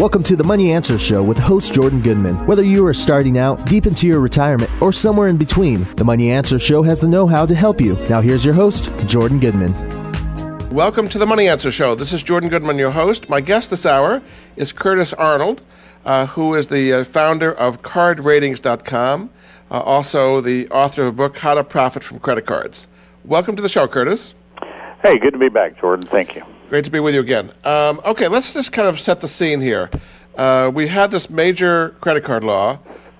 Welcome to the Money Answer Show with host Jordan Goodman. Whether you are starting out, deep into your retirement, or somewhere in between, the Money Answer Show has the know how to help you. Now, here's your host, Jordan Goodman. Welcome to the Money Answer Show. This is Jordan Goodman, your host. My guest this hour is Curtis Arnold, uh, who is the uh, founder of CardRatings.com, uh, also the author of a book, How to Profit from Credit Cards. Welcome to the show, Curtis. Hey, good to be back, Jordan. Thank you. Great to be with you again. Um, okay, let's just kind of set the scene here. Uh, we had this major credit card law,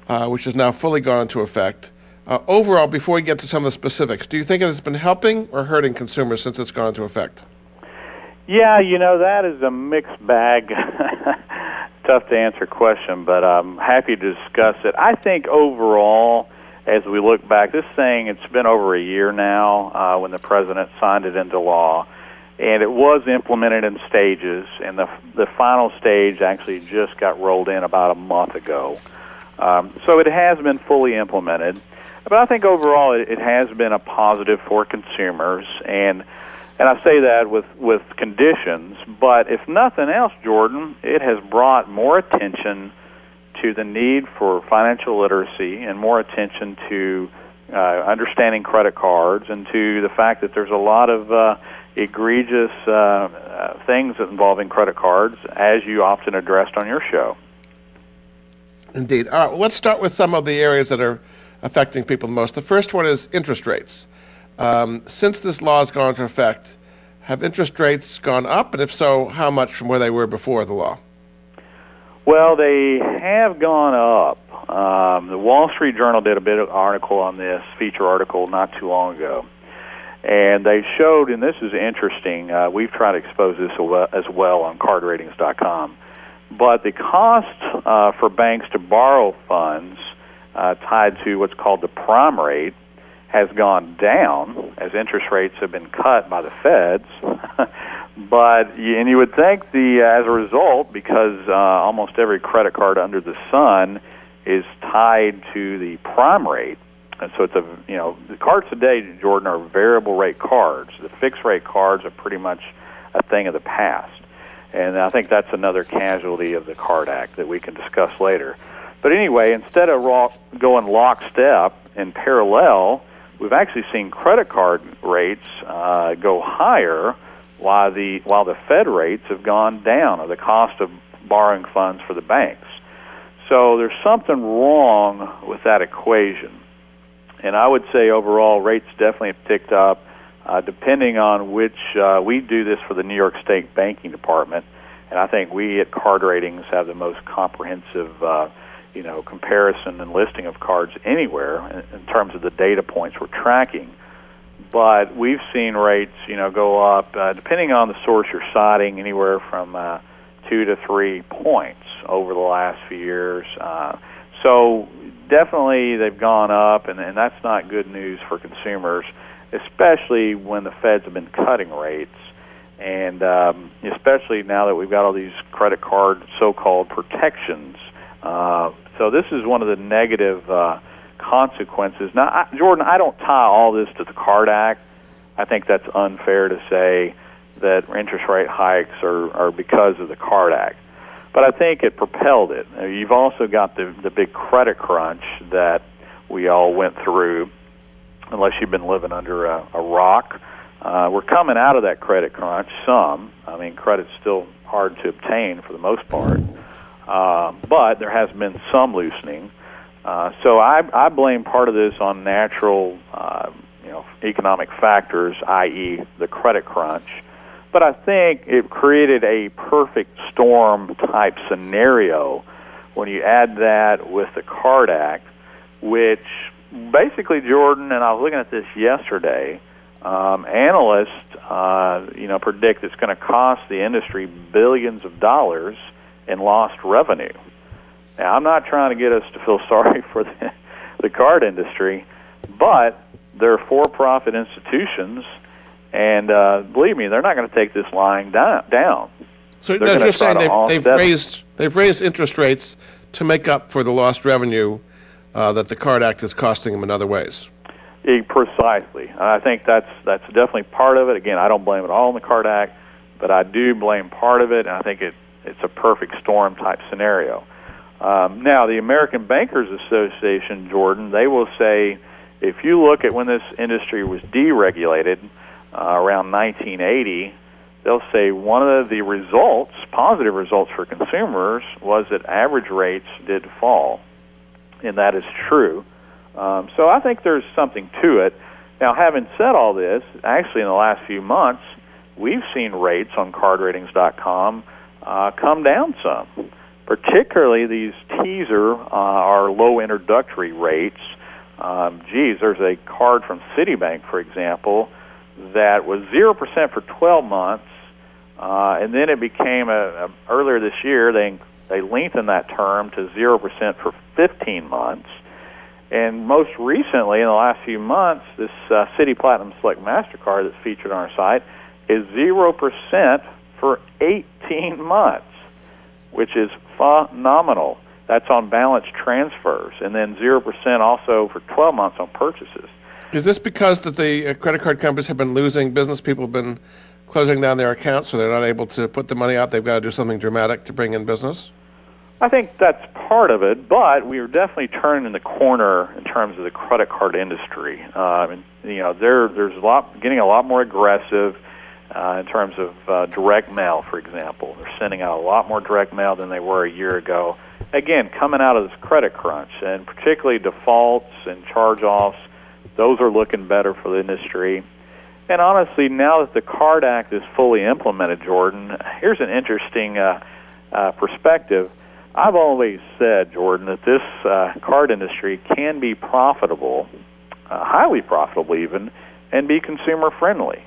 uh, which has now fully gone into effect. Uh, overall, before we get to some of the specifics, do you think it has been helping or hurting consumers since it's gone into effect? Yeah, you know that is a mixed bag. Tough to answer question, but I'm happy to discuss it. I think overall, as we look back, this thing it's been over a year now uh, when the president signed it into law and it was implemented in stages. And the the final stage actually just got rolled in about a month ago. Um, so it has been fully implemented. But I think overall it, it has been a positive for consumers, and and I say that with with conditions. But if nothing else, Jordan, it has brought more attention to the need for financial literacy and more attention to uh, understanding credit cards and to the fact that there's a lot of uh, egregious uh, uh, things involving credit cards, as you often addressed on your show. Indeed. All right, let's start with some of the areas that are affecting people the most. The first one is interest rates. Um, since this law has gone into effect, have interest rates gone up, and if so, how much from where they were before the law? Well, they have gone up. Um, the Wall Street Journal did a bit of article on this, feature article, not too long ago and they showed, and this is interesting. Uh, we've tried to expose this as well on CardRatings.com. But the cost uh, for banks to borrow funds uh, tied to what's called the prime rate has gone down as interest rates have been cut by the feds. but and you would think the as a result, because uh, almost every credit card under the sun is tied to the prime rate and so it's a you know the cards today, Jordan, are variable rate cards. The fixed rate cards are pretty much a thing of the past, and I think that's another casualty of the Card Act that we can discuss later. But anyway, instead of going lockstep in parallel, we've actually seen credit card rates uh, go higher, while the while the Fed rates have gone down, or the cost of borrowing funds for the banks. So there's something wrong with that equation. And I would say overall rates definitely have ticked up. Uh, depending on which uh, we do this for the New York State Banking Department, and I think we at Card Ratings have the most comprehensive, uh, you know, comparison and listing of cards anywhere in, in terms of the data points we're tracking. But we've seen rates, you know, go up uh, depending on the source you're citing, anywhere from uh, two to three points over the last few years. Uh, so definitely they've gone up, and, and that's not good news for consumers, especially when the feds have been cutting rates, and um, especially now that we've got all these credit card so-called protections. Uh, so this is one of the negative uh, consequences. Now, I, Jordan, I don't tie all this to the Card Act. I think that's unfair to say that interest rate hikes are, are because of the Card Act but I think it propelled it. You've also got the the big credit crunch that we all went through, unless you've been living under a, a rock. Uh, we're coming out of that credit crunch. Some, I mean, credit's still hard to obtain for the most part, uh, but there has been some loosening. Uh, so I, I blame part of this on natural, uh, you know, economic factors, i.e., the credit crunch but I think it created a perfect storm type scenario when you add that with the Card Act, which basically, Jordan, and I was looking at this yesterday, Um, analysts, uh, you know, predict it's going to cost the industry billions of dollars in lost revenue. Now, I'm not trying to get us to feel sorry for the, the card industry, but they're for-profit institutions, and uh, believe me, they're not going to take this lying down. So as you're saying, they've, they've raised they've raised interest rates to make up for the lost revenue uh, that the Card Act is costing them in other ways. Yeah, precisely. I think that's that's definitely part of it. Again, I don't blame it all on the Card Act, but I do blame part of it, and I think it it's a perfect storm type scenario. Um, now, the American Bankers Association, Jordan, they will say if you look at when this industry was deregulated uh, around 1980, they'll say one of the results, positive results for consumers, was that average rates did fall, and that is true. Um, so I think there's something to it. Now, having said all this, actually in the last few months, we've seen rates on cardratings.com uh, come down some. Particularly these teaser uh, low introductory rates. Um, geez, there's a card from Citibank, for example, that was zero percent for 12 months, uh, and then it became a, a earlier this year they they lengthened that term to zero percent for 15 months. And most recently, in the last few months, this uh, Citi Platinum Select Mastercard that's featured on our site is zero percent for 18 months, which is phenomenal. That's on balance transfers, and then 0% also for 12 months on purchases. Is this because that the uh, credit card companies have been losing business? People have been closing down their accounts, so they're not able to put the money out. They've got to do something dramatic to bring in business. I think that's part of it, but we are definitely turning the corner in terms of the credit card industry. Uh, and, you know, there there's a lot getting a lot more aggressive uh, in terms of uh, direct mail, for example. They're sending out a lot more direct mail than they were a year ago. Again, coming out of this credit crunch, and particularly defaults and charge offs, those are looking better for the industry. And honestly, now that the Card Act is fully implemented, Jordan, here's an interesting uh, uh, perspective. I've always said, Jordan, that this uh, card industry can be profitable, uh, highly profitable even, and be consumer friendly.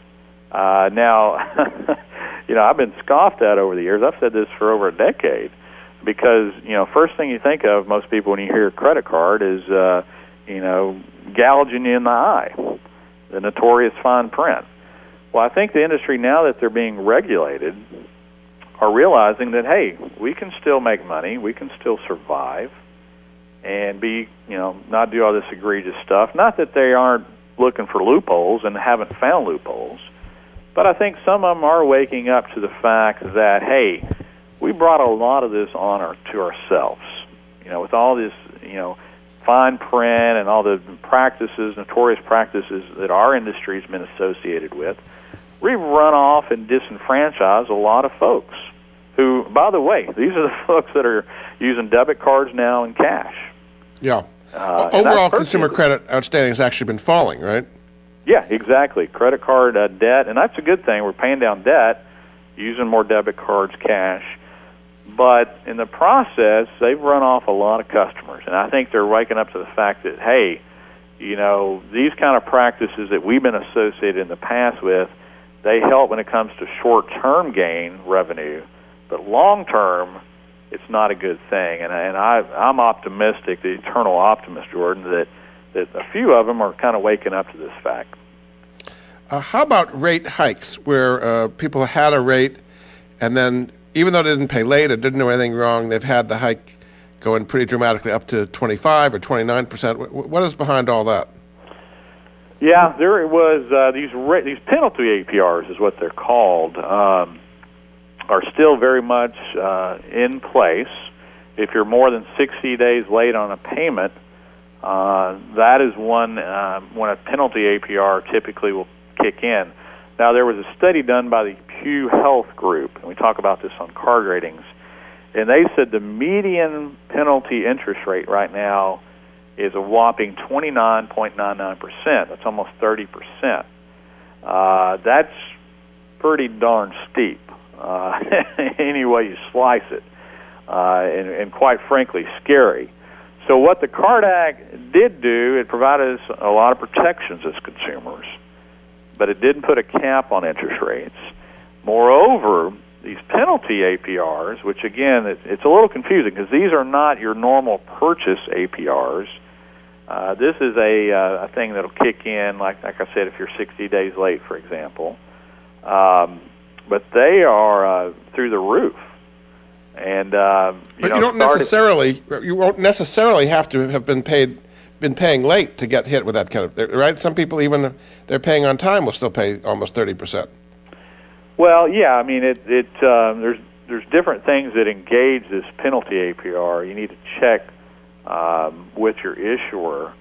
Uh, now, you know, I've been scoffed at over the years. I've said this for over a decade because you know, first thing you think of most people when you hear credit card is uh, you know gouging you in the eye, the notorious fine print. Well, I think the industry now that they're being regulated are realizing that hey, we can still make money, we can still survive, and be you know not do all this egregious stuff. Not that they aren't looking for loopholes and haven't found loopholes but I think some of them are waking up to the fact that hey, we brought a lot of this on our, to ourselves. You know, with all this, you know, fine print and all the practices, notorious practices that our industry has been associated with, we've run off and disenfranchised a lot of folks. Who, by the way, these are the folks that are using debit cards now and cash. Yeah. Uh, Overall, consumer credit outstanding has actually been falling, right? Yeah, exactly. Credit card uh, debt, and that's a good thing. We're paying down debt, using more debit cards, cash. But in the process, they've run off a lot of customers, and I think they're waking up to the fact that hey, you know, these kind of practices that we've been associated in the past with, they help when it comes to short-term gain revenue, but long-term, it's not a good thing. And, and I, I'm optimistic, the eternal optimist, Jordan, that that a few of them are kind of waking up to this fact. Uh, how about rate hikes, where uh, people had a rate, and then even though they didn't pay late or didn't do anything wrong, they've had the hike going pretty dramatically up to 25 or 29 percent. What is behind all that? Yeah, there it was uh, these ra- these penalty APRs is what they're called um, are still very much uh, in place. If you're more than 60 days late on a payment, uh, that is one uh, when a penalty APR typically will kick in. Now, there was a study done by the Pew Health Group, and we talk about this on card ratings, and they said the median penalty interest rate right now is a whopping 29.99%. That's almost 30%. Uh, that's pretty darn steep, uh, any way you slice it, uh, and, and quite frankly, scary. So what the Card Act did do, it provided us a lot of protections as consumers. but it didn't put a cap on interest rates. Moreover, these penalty APRs, which again, it, it's a little confusing because these are not your normal purchase APRs. Uh, this is a, uh, a thing that'll kick in, like like I said, if you're 60 days late, for example. Um, but they are uh, through the roof, and uh, you but know, you don't started- necessarily you won't necessarily have to have been paid been paying late to get hit with that kind of right. Some people even they're paying on time will still pay almost thirty percent. Well, yeah, I mean, it it um, there's there's different things that engage this penalty APR. You need to check um, with your issuer,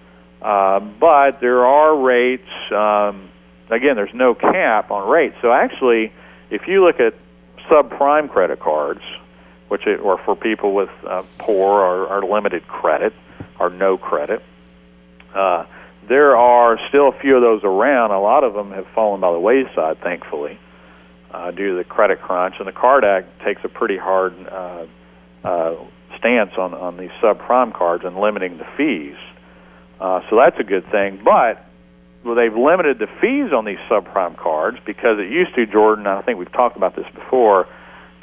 uh, but there are rates. Um, again, there's no cap on rates. So actually, if you look at subprime credit cards, which or for people with uh, poor or, or limited credit or no credit, uh, there are still a few of those around. A lot of them have fallen by the wayside, thankfully uh, due to the credit crunch. And the Card Act takes a pretty hard uh, uh, stance on, on these subprime cards and limiting the fees. Uh, so that's a good thing. But well, they've limited the fees on these subprime cards because it used to, Jordan, I think we've talked about this before,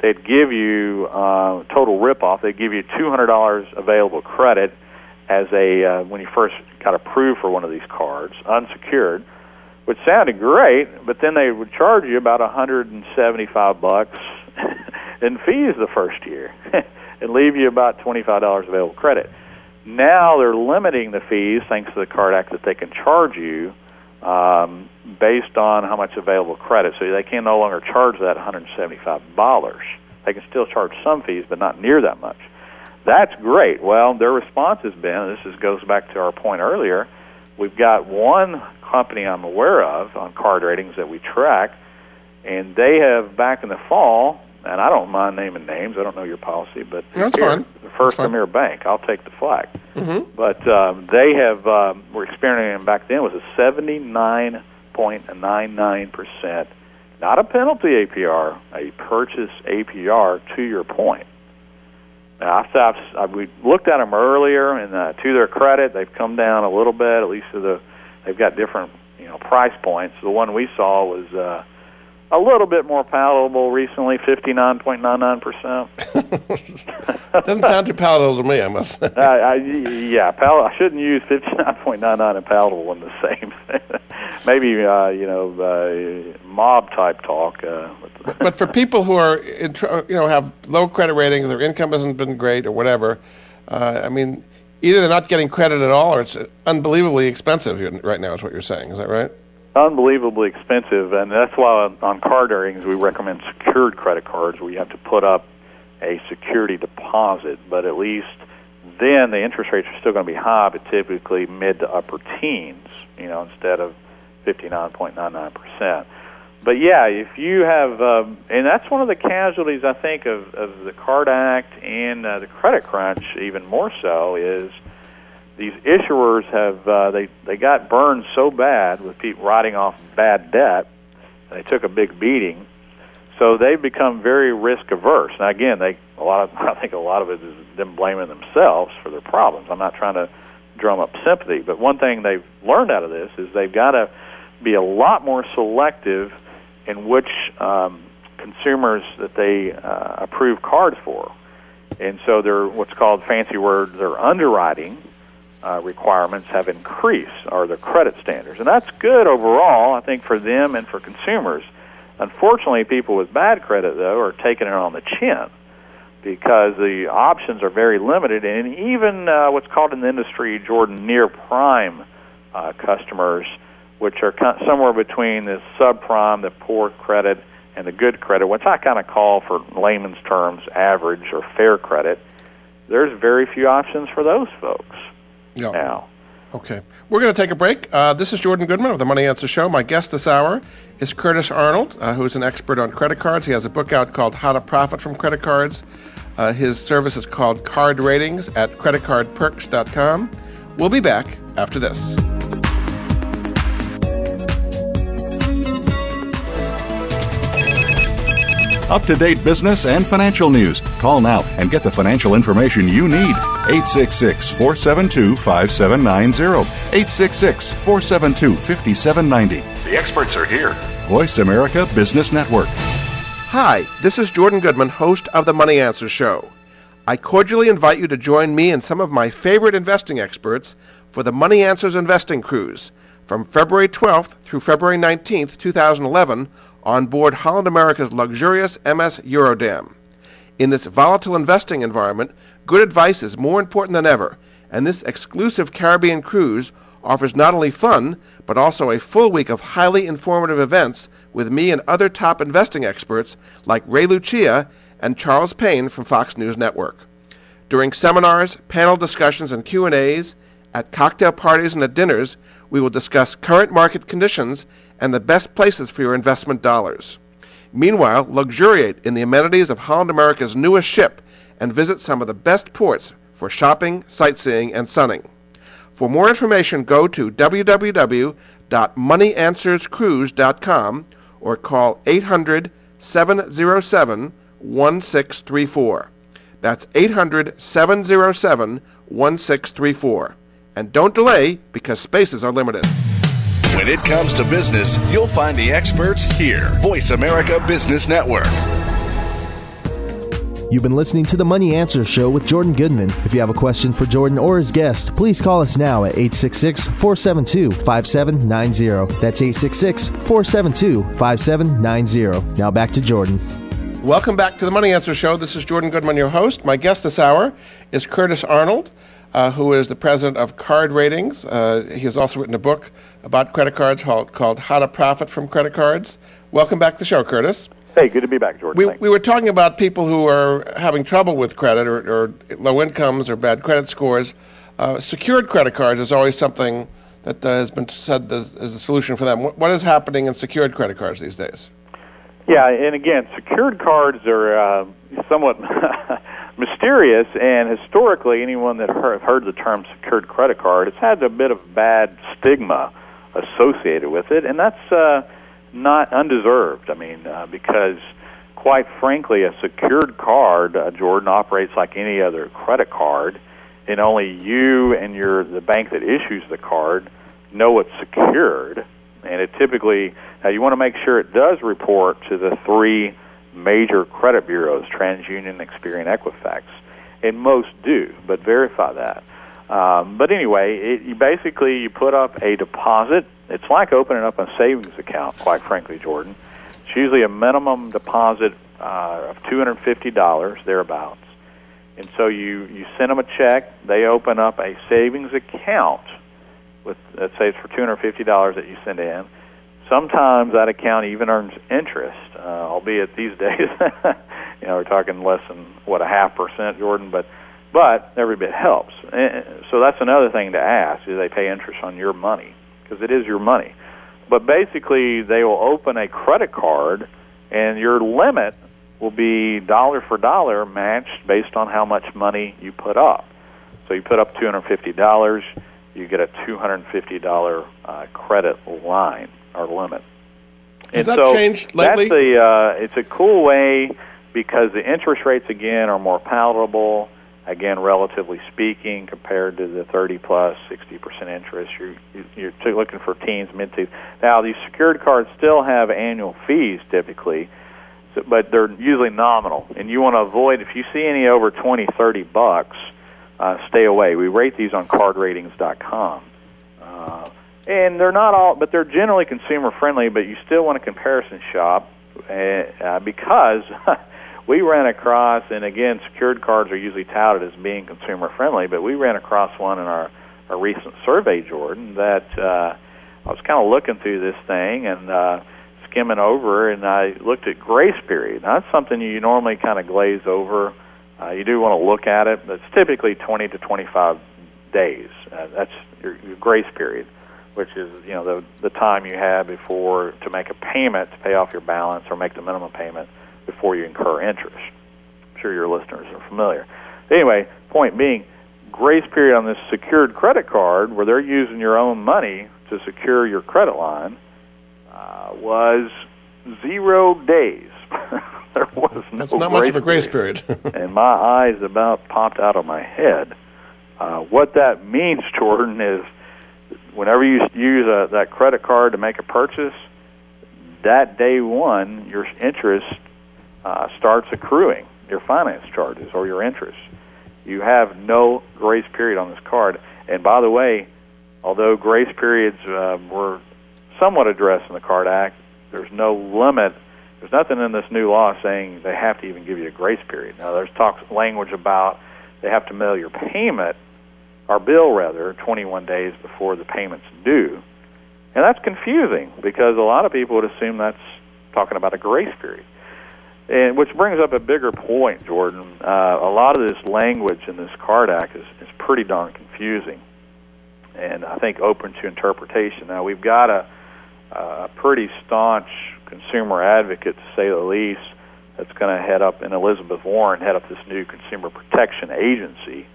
they'd give you uh, total ripoff. They'd give you $200 available credit as a uh, when you first got approved for one of these cards, unsecured which sounded great, but then they would charge you about 175 bucks in fees the first year and leave you about $25 available credit. Now they're limiting the fees, thanks to the Card Act, that they can charge you um, based on how much available credit. So they can no longer charge that $175. They can still charge some fees, but not near that much. That's great. Well, their response has been, and this is, goes back to our point earlier, we've got one company I'm aware of on card ratings that we track, and they have back in the fall, and I don't mind naming names. I don't know your policy, but That's here, fine. the First. Premier Bank, I'll take the flag. Mm-hmm. But um, they have um, were experiencing back then was a 79.99 percent, not a penalty APR, a purchase APR. To your point. Now, I've, I've, I've we looked at them earlier, and uh, to their credit, they've come down a little bit. At least to the, they've got different you know price points. The one we saw was uh, a little bit more palatable recently, fifty nine point nine nine percent. Doesn't sound too palatable to me, I must say. I, I, yeah, pal- I shouldn't use 59.99 and palatable in the same. Maybe uh, you know uh, mob type talk. Uh, but for people who are, in, tr- you know, have low credit ratings, their income hasn't been great or whatever, uh, I mean, either they're not getting credit at all or it's unbelievably expensive right now. Is what you're saying? Is that right? unbelievably expensive, and that's why on, card ratings we recommend secured credit cards where you have to put up a security deposit, but at least then the interest rates are still going to be high, but typically mid to upper teens, you know, instead of 59.99%. But yeah, if you have, um, and that's one of the casualties I think of, of the Card Act and uh, the credit crunch, even more so, is these issuers have uh, they they got burned so bad with people writing off bad debt, they took a big beating. So they've become very risk averse. Now again, they a lot of I think a lot of it is them blaming themselves for their problems. I'm not trying to drum up sympathy, but one thing they've learned out of this is they've got to be a lot more selective in which um, consumers that they uh, approve cards for. And so they're what's called fancy word their underwriting uh, requirements have increased, or their credit standards, and that's good overall, I think, for them and for consumers. Unfortunately, people with bad credit though are taking it on the chin because the options are very limited, and even uh, what's called in the industry, Jordan, near prime uh, customers, which are kind somewhere between the subprime, the poor credit, and the good credit, which I kind of call, for layman's terms, average or fair credit. There's very few options for those folks Yeah. now. Okay. We're going to take a break. Uh, this is Jordan Goodman of the Money Answer Show. My guest this hour is Curtis Arnold, uh, who's an expert on credit cards. He has a book out called How to Profit from Credit Cards. Uh, his service is called Card Ratings at creditcardperks.com. We'll be back after this. Up to date business and financial news. Call now and get the financial information you need. 866 472 5790. 866 472 5790. The experts are here. Voice America Business Network. Hi, this is Jordan Goodman, host of The Money Answer Show. I cordially invite you to join me and some of my favorite investing experts for the Money Answers Investing Cruise from February 12th through February 19th, 2011, on board Holland America's luxurious MS Eurodam. In this volatile investing environment, good advice is more important than ever, and this exclusive Caribbean cruise offers not only fun, but also a full week of highly informative events with me and other top investing experts like Ray Lucia and Charles Payne from Fox News Network. During seminars, panel discussions, and Q&As, at cocktail parties and at dinners, we will discuss current market conditions and the best places for your investment dollars. Meanwhile, luxuriate in the amenities of Holland America's newest ship and visit some of the best ports for shopping, sightseeing, and sunning. For more information, go to www.moneyanswerscruise.com or call 800 707 1634. That's 800 707 1634. And don't delay because spaces are limited. When it comes to business, you'll find the experts here. Voice America Business Network. You've been listening to the Money Answer Show with Jordan Goodman. If you have a question for Jordan or his guest, please call us now at 866 472 5790. That's 866 472 5790. Now back to Jordan. Welcome back to the Money Answer Show. This is Jordan Goodman, your host. My guest this hour is Curtis Arnold, uh, who is the president of Card Ratings. Uh, he has also written a book about credit cards called, called How to Profit from Credit Cards. Welcome back to the show, Curtis. Hey, good to be back, George. We, we were talking about people who are having trouble with credit or, or low incomes or bad credit scores. Uh, secured credit cards is always something that uh, has been said as, as a solution for them. What, what is happening in secured credit cards these days? Yeah, and again, secured cards are uh, somewhat mysterious, and historically, anyone that heard, heard the term secured credit card, it's had a bit of bad stigma associated with it, and that's uh, not undeserved. I mean, uh, because quite frankly, a secured card, uh, Jordan, operates like any other credit card, and only you and your the bank that issues the card know it's secured, and it typically now you want to make sure it does report to the three major credit bureaus, TransUnion, Experian, Equifax, and most do, but verify that. Um, but anyway, it, you basically you put up a deposit. It's like opening up a savings account, quite frankly, Jordan. It's usually a minimum deposit uh, of two hundred fifty dollars thereabouts, and so you you send them a check. They open up a savings account with let's say it's for two hundred fifty dollars that you send in. Sometimes that account even earns interest, uh, albeit these days, you know, we're talking less than what a half percent, Jordan, but but every bit helps. So that's another thing to ask: do they pay interest on your money? Because it is your money. But basically, they will open a credit card, and your limit will be dollar for dollar matched based on how much money you put up. So you put up two hundred fifty dollars, you get a two hundred fifty dollar uh, credit line or limit. Has and that so changed lately? That's a uh, it's a cool way because the interest rates again are more palatable again, relatively speaking, compared to the 30 plus, 60 percent interest, you're you're looking for teens, mid teens. Now, these secured cards still have annual fees typically, so, but they're usually nominal, and you want to avoid if you see any over 20, 30 bucks, uh, stay away. We rate these on CardRatings.com. Uh, and they're not all, but they're generally consumer friendly. But you still want to comparison shop uh, uh, because we ran across, and again, secured cards are usually touted as being consumer friendly, but we ran across one in our, our recent survey, Jordan, that uh, I was kind of looking through this thing and uh, skimming over, and I looked at grace period. Now, that's something you normally kind of glaze over. Uh, you do want to look at it, but it's typically 20 to 25 days. Uh, that's your, your grace period, which is you know the the time you have before to make a payment to pay off your balance or make the minimum payment before you incur interest. I'm sure your listeners are familiar. Anyway, point being, grace period on this secured credit card, where they're using your own money to secure your credit line, uh, was zero days. there was no That's not much of a grace period. and my eyes about popped out of my head. Uh, what that means, Jordan, is whenever you use a, that credit card to make a purchase, that day one, your interest uh, starts accruing, your finance charges or your interest. You have no grace period on this card. And by the way, although grace periods uh, were somewhat addressed in the Card Act, there's no limit. There's nothing in this new law saying they have to even give you a grace period. Now, there's talk language about they have to mail your payment, or bill rather, 21 days before the payment's due. And that's confusing because a lot of people would assume that's talking about a grace period. And which brings up a bigger point, Jordan. Uh, a lot of this language in this Card Act is, is pretty darn confusing, and I think open to interpretation. Now we've got a, a pretty staunch consumer advocate, to say the least, that's going to head up, and Elizabeth Warren head up this new Consumer Protection Agency,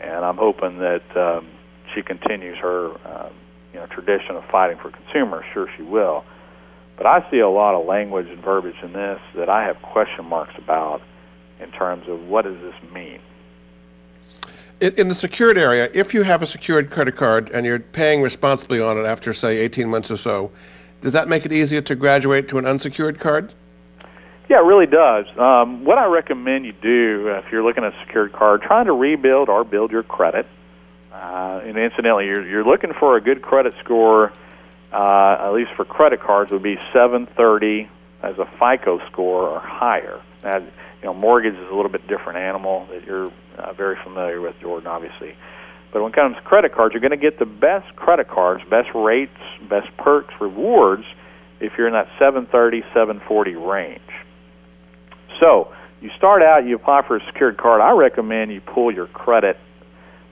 and I'm hoping that um, she continues her um, you know tradition of fighting for consumers. Sure, she will. But I see a lot of language and verbiage in this that I have question marks about in terms of what does this mean. In, in the secured area, if you have a secured credit card and you're paying responsibly on it after, say, 18 months or so, does that make it easier to graduate to an unsecured card? Yeah, it really does. Um, what I recommend you do uh, if you're looking at a secured card, trying to rebuild or build your credit. Uh, and incidentally, you're, you're looking for a good credit score, uh, at least for credit cards, would be 730 as a FICO score or higher. Now, you know, mortgage is a little bit different animal that you're uh, very familiar with, Jordan, obviously. But when it comes to credit cards, you're going to get the best credit cards, best rates, best perks, rewards if you're in that 730, 740 range. So you start out, you apply for a secured card. I recommend you pull your credit,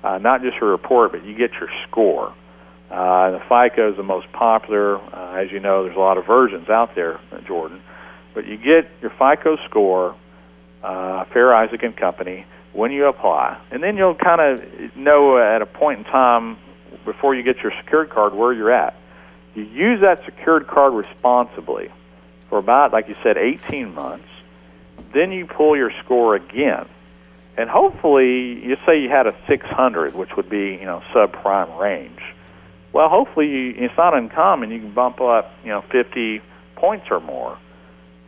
uh, not just your report, but you get your score. Uh, the FICO is the most popular. Uh, as you know, there's a lot of versions out there, uh, Jordan. But you get your FICO score, uh, Fair Isaac and Company, when you apply, and then you'll kind of know at a point in time before you get your secured card where you're at. You use that secured card responsibly for about, like you said, 18 months. Then you pull your score again, and hopefully, you say you had a 600, which would be you know subprime range. Well, hopefully, you, it's not uncommon. You can bump up you know 50 points or more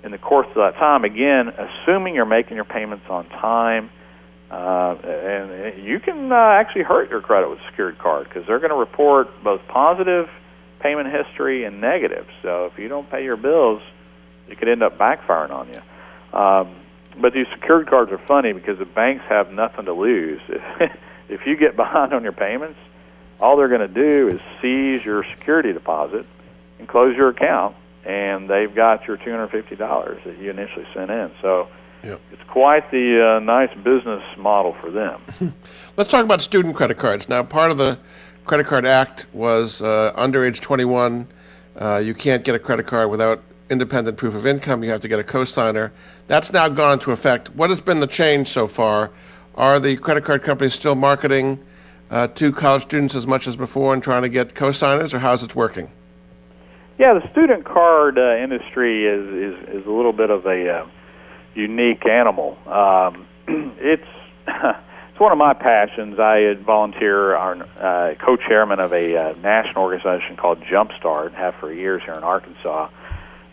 in the course of that time. Again, assuming you're making your payments on time uh, and you can uh, actually hurt your credit with a secured card because they're going to report both positive payment history and negative. So if you don't pay your bills, it could end up backfiring on you. Um, but these secured cards are funny because the banks have nothing to lose. if you get behind on your payments, all they're going to do is seize your security deposit and close your account, and they've got your $250 that you initially sent in. So Yep. It's quite the uh, nice business model for them. Let's talk about student credit cards. Now, part of the Credit Card Act was uh, under age 21, uh, you can't get a credit card without independent proof of income. You have to get a cosigner. That's now gone into effect. What has been the change so far? Are the credit card companies still marketing uh, to college students as much as before and trying to get cosigners, or how's it working? Yeah, the student card uh, industry is, is is a little bit of a uh, unique animal. Um, it's it's one of my passions. I volunteer, are uh, co-chairman of a uh, national organization called Jumpstart, have for years here in Arkansas,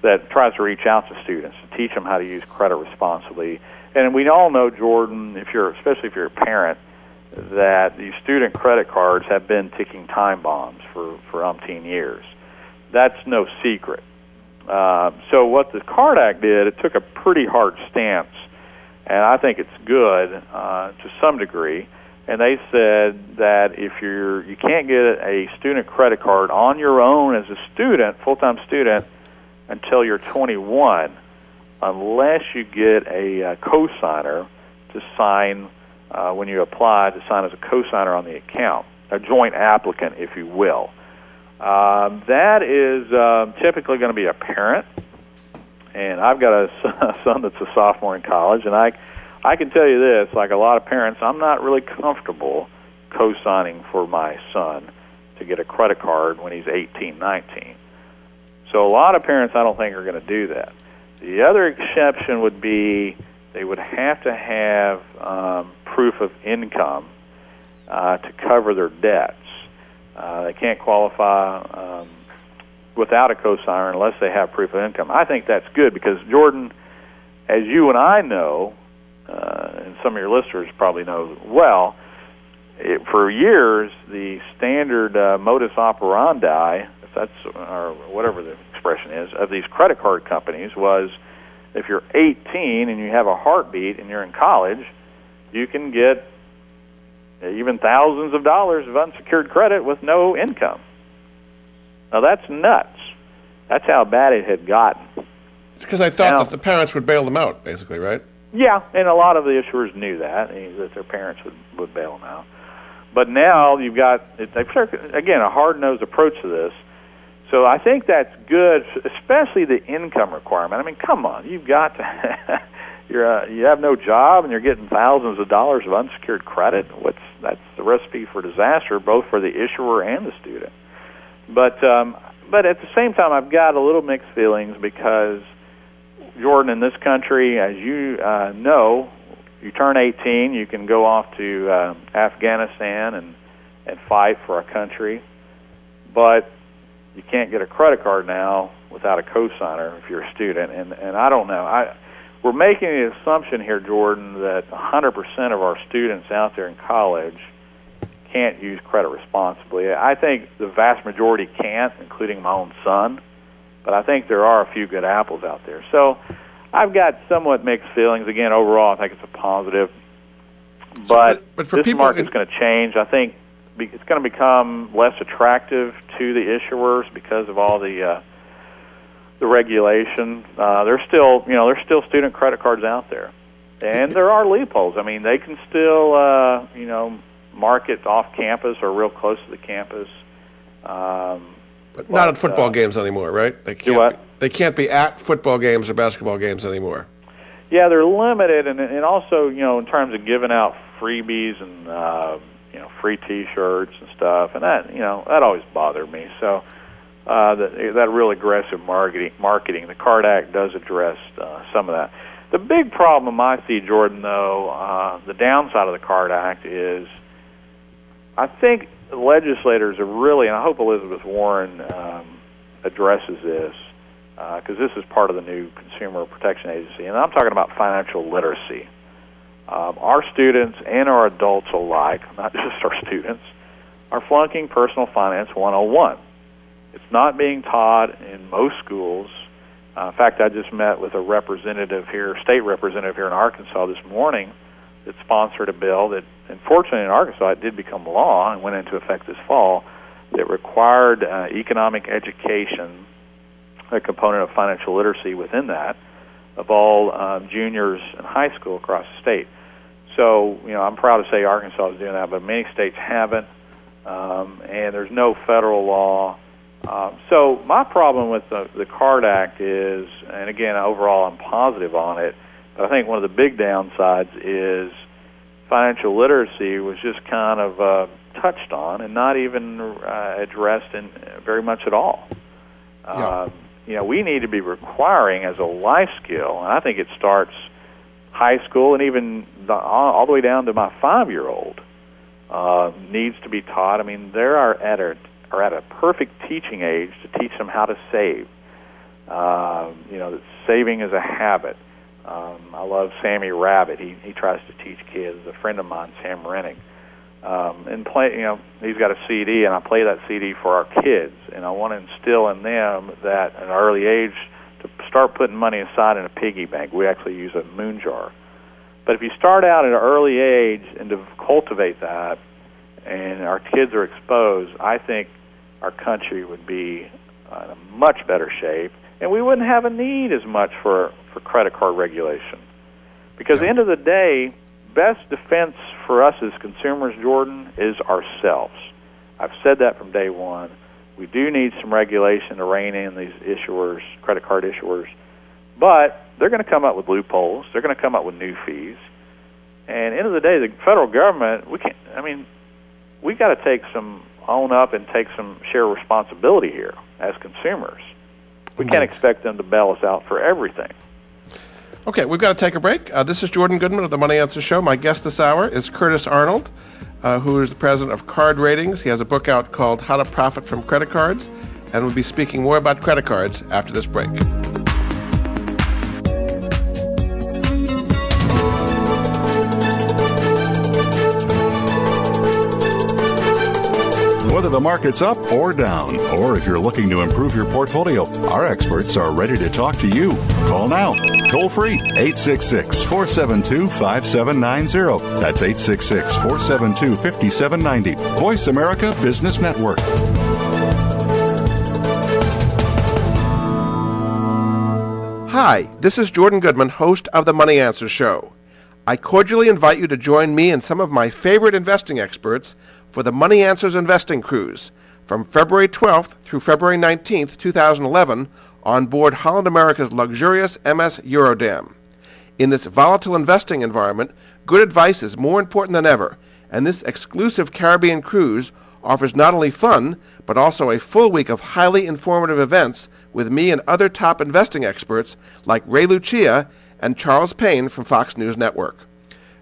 that tries to reach out to students to teach them how to use credit responsibly. And we all know, Jordan, if you're especially if you're a parent, that these student credit cards have been ticking time bombs for for umpteen years. That's no secret. Uh, so what the Card Act did, it took a pretty hard stance, and I think it's good uh, to some degree. And they said that if you're you can't get a student credit card on your own as a student, full-time student, until you're 21, unless you get a, a cosigner to sign uh, when you apply to sign as a cosigner on the account, a joint applicant, if you will. Um, that is uh, typically going to be a parent, and I've got a son that's a sophomore in college, and I, I can tell you this: like a lot of parents, I'm not really comfortable co-signing for my son to get a credit card when he's 18, 19. So a lot of parents, I don't think, are going to do that. The other exception would be they would have to have um, proof of income uh, to cover their debts. Uh, they can't qualify um, without a cosigner unless they have proof of income. I think that's good because Jordan, as you and I know, uh, and some of your listeners probably know well, it, for years the standard uh, modus operandi, if that's or whatever the expression is, of these credit card companies was if you're 18 and you have a heartbeat and you're in college, you can get even thousands of dollars of unsecured credit with no income. Now that's nuts. That's how bad it had gotten. Because I thought Now- that the parents would bail them out, basically, right? Yeah, and a lot of the issuers knew that that their parents would would bail them out. But now you've got again a hard nosed approach to this. So I think that's good, especially the income requirement. I mean, come on, you've got to you're uh, you have no job and you're getting thousands of dollars of unsecured credit. What's that's the recipe for disaster, both for the issuer and the student. But um, but at the same time, I've got a little mixed feelings because Jordan, in this country, as you uh, know, you turn 18, you can go off to uh, Afghanistan and and fight for our country, but you can't get a credit card now without a cosigner if you're a student. And and I don't know. I we're making the assumption here, Jordan, that 100% of our students out there in college can't use credit responsibly. I think the vast majority can't, including my own son. But I think there are a few good apples out there. So I've got somewhat mixed feelings. Again, overall, I think it's a positive. But, but- but for this people market's going to change. I think it's going to become less attractive to the issuers because of all the uh, the regulation. Uh, there's still, you know, there's still student credit cards out there, and there are loopholes. I mean, they can still, uh, you know, market off campus or real close to the campus. Um, But not at football uh, games anymore, right? They can't what? Be, they can't be at football games or basketball games anymore. Yeah, they're limited, and and also you know in terms of giving out freebies and uh, you know free T-shirts and stuff, and that you know that always bothered me. So uh, that that real aggressive marketing, marketing, the Card Act does address uh, some of that. The big problem I see, Jordan, though, uh, the downside of the Card Act is, I think legislators are really, and I hope Elizabeth Warren um, addresses this because this is part of the new Consumer Protection Agency, and I'm talking about financial literacy. Um, our students and our adults alike, not just our students, are flunking personal finance 101. It's not being taught in most schools. Uh, in fact, I just met with a representative here, state representative here in Arkansas this morning, that sponsored a bill that, unfortunately, in Arkansas, it did become law and went into effect this fall that required uh, economic education a component of financial literacy within that of all um, juniors in high school across the state. So, you know, I'm proud to say Arkansas is doing that, but many states haven't, um, and there's no federal law. Um, so, my problem with the, the CARD Act is, and again, overall, I'm positive on it, but I think one of the big downsides is financial literacy was just kind of uh, touched on and not even uh, addressed in very much at all. Yeah. Um, you know, we need to be requiring as a life skill, and I think it starts high school and even the, all the way down to my five-year-old uh, needs to be taught. I mean, they are at a are at a perfect teaching age to teach them how to save. Um, you know, that saving is a habit. Um, I love Sammy Rabbit. He he tries to teach kids. A friend of mine, Sam Renick, um, and play. You know, he's got a CD, and I play that CD for our kids, and I want to instill in them that at an early age to start putting money aside in a piggy bank. We actually use a moon jar. But if you start out at an early age and to cultivate that, and our kids are exposed, I think our country would be in a much better shape, and we wouldn't have a need as much for for credit card regulation. Because at the end of the day, best defense for us as consumers, Jordan, is ourselves. I've said that from day one. We do need some regulation to rein in these issuers, credit card issuers, but they're going to come up with loopholes. They're going to come up with new fees. And end of the day, the federal government, we can't. I mean, we got to take some own up and take some share responsibility here as consumers. we can't expect them to bail us out for everything. Okay, we've got to take a break. Uh, this is Jordan Goodman of the Money Answer Show. My guest this hour is Curtis Arnold, uh, who is the president of Card Ratings. He has a book out called How to Profit from Credit Cards, and we'll be speaking more about credit cards after this break. Whether the market's up or down, or if you're looking to improve your portfolio, our experts are ready to talk to you. Call now. Toll free 866 472 5790. That's 866 472 5790. Voice America Business Network. Hi, this is Jordan Goodman, host of the Money Answer Show. I cordially invite you to join me and some of my favorite investing experts for the Money Answers Investing Cruise from February 12th through February 19th, 2011, on board Holland America's luxurious MS Eurodam. In this volatile investing environment, good advice is more important than ever, and this exclusive Caribbean cruise offers not only fun, but also a full week of highly informative events with me and other top investing experts like Ray Lucia and Charles Payne from Fox News Network.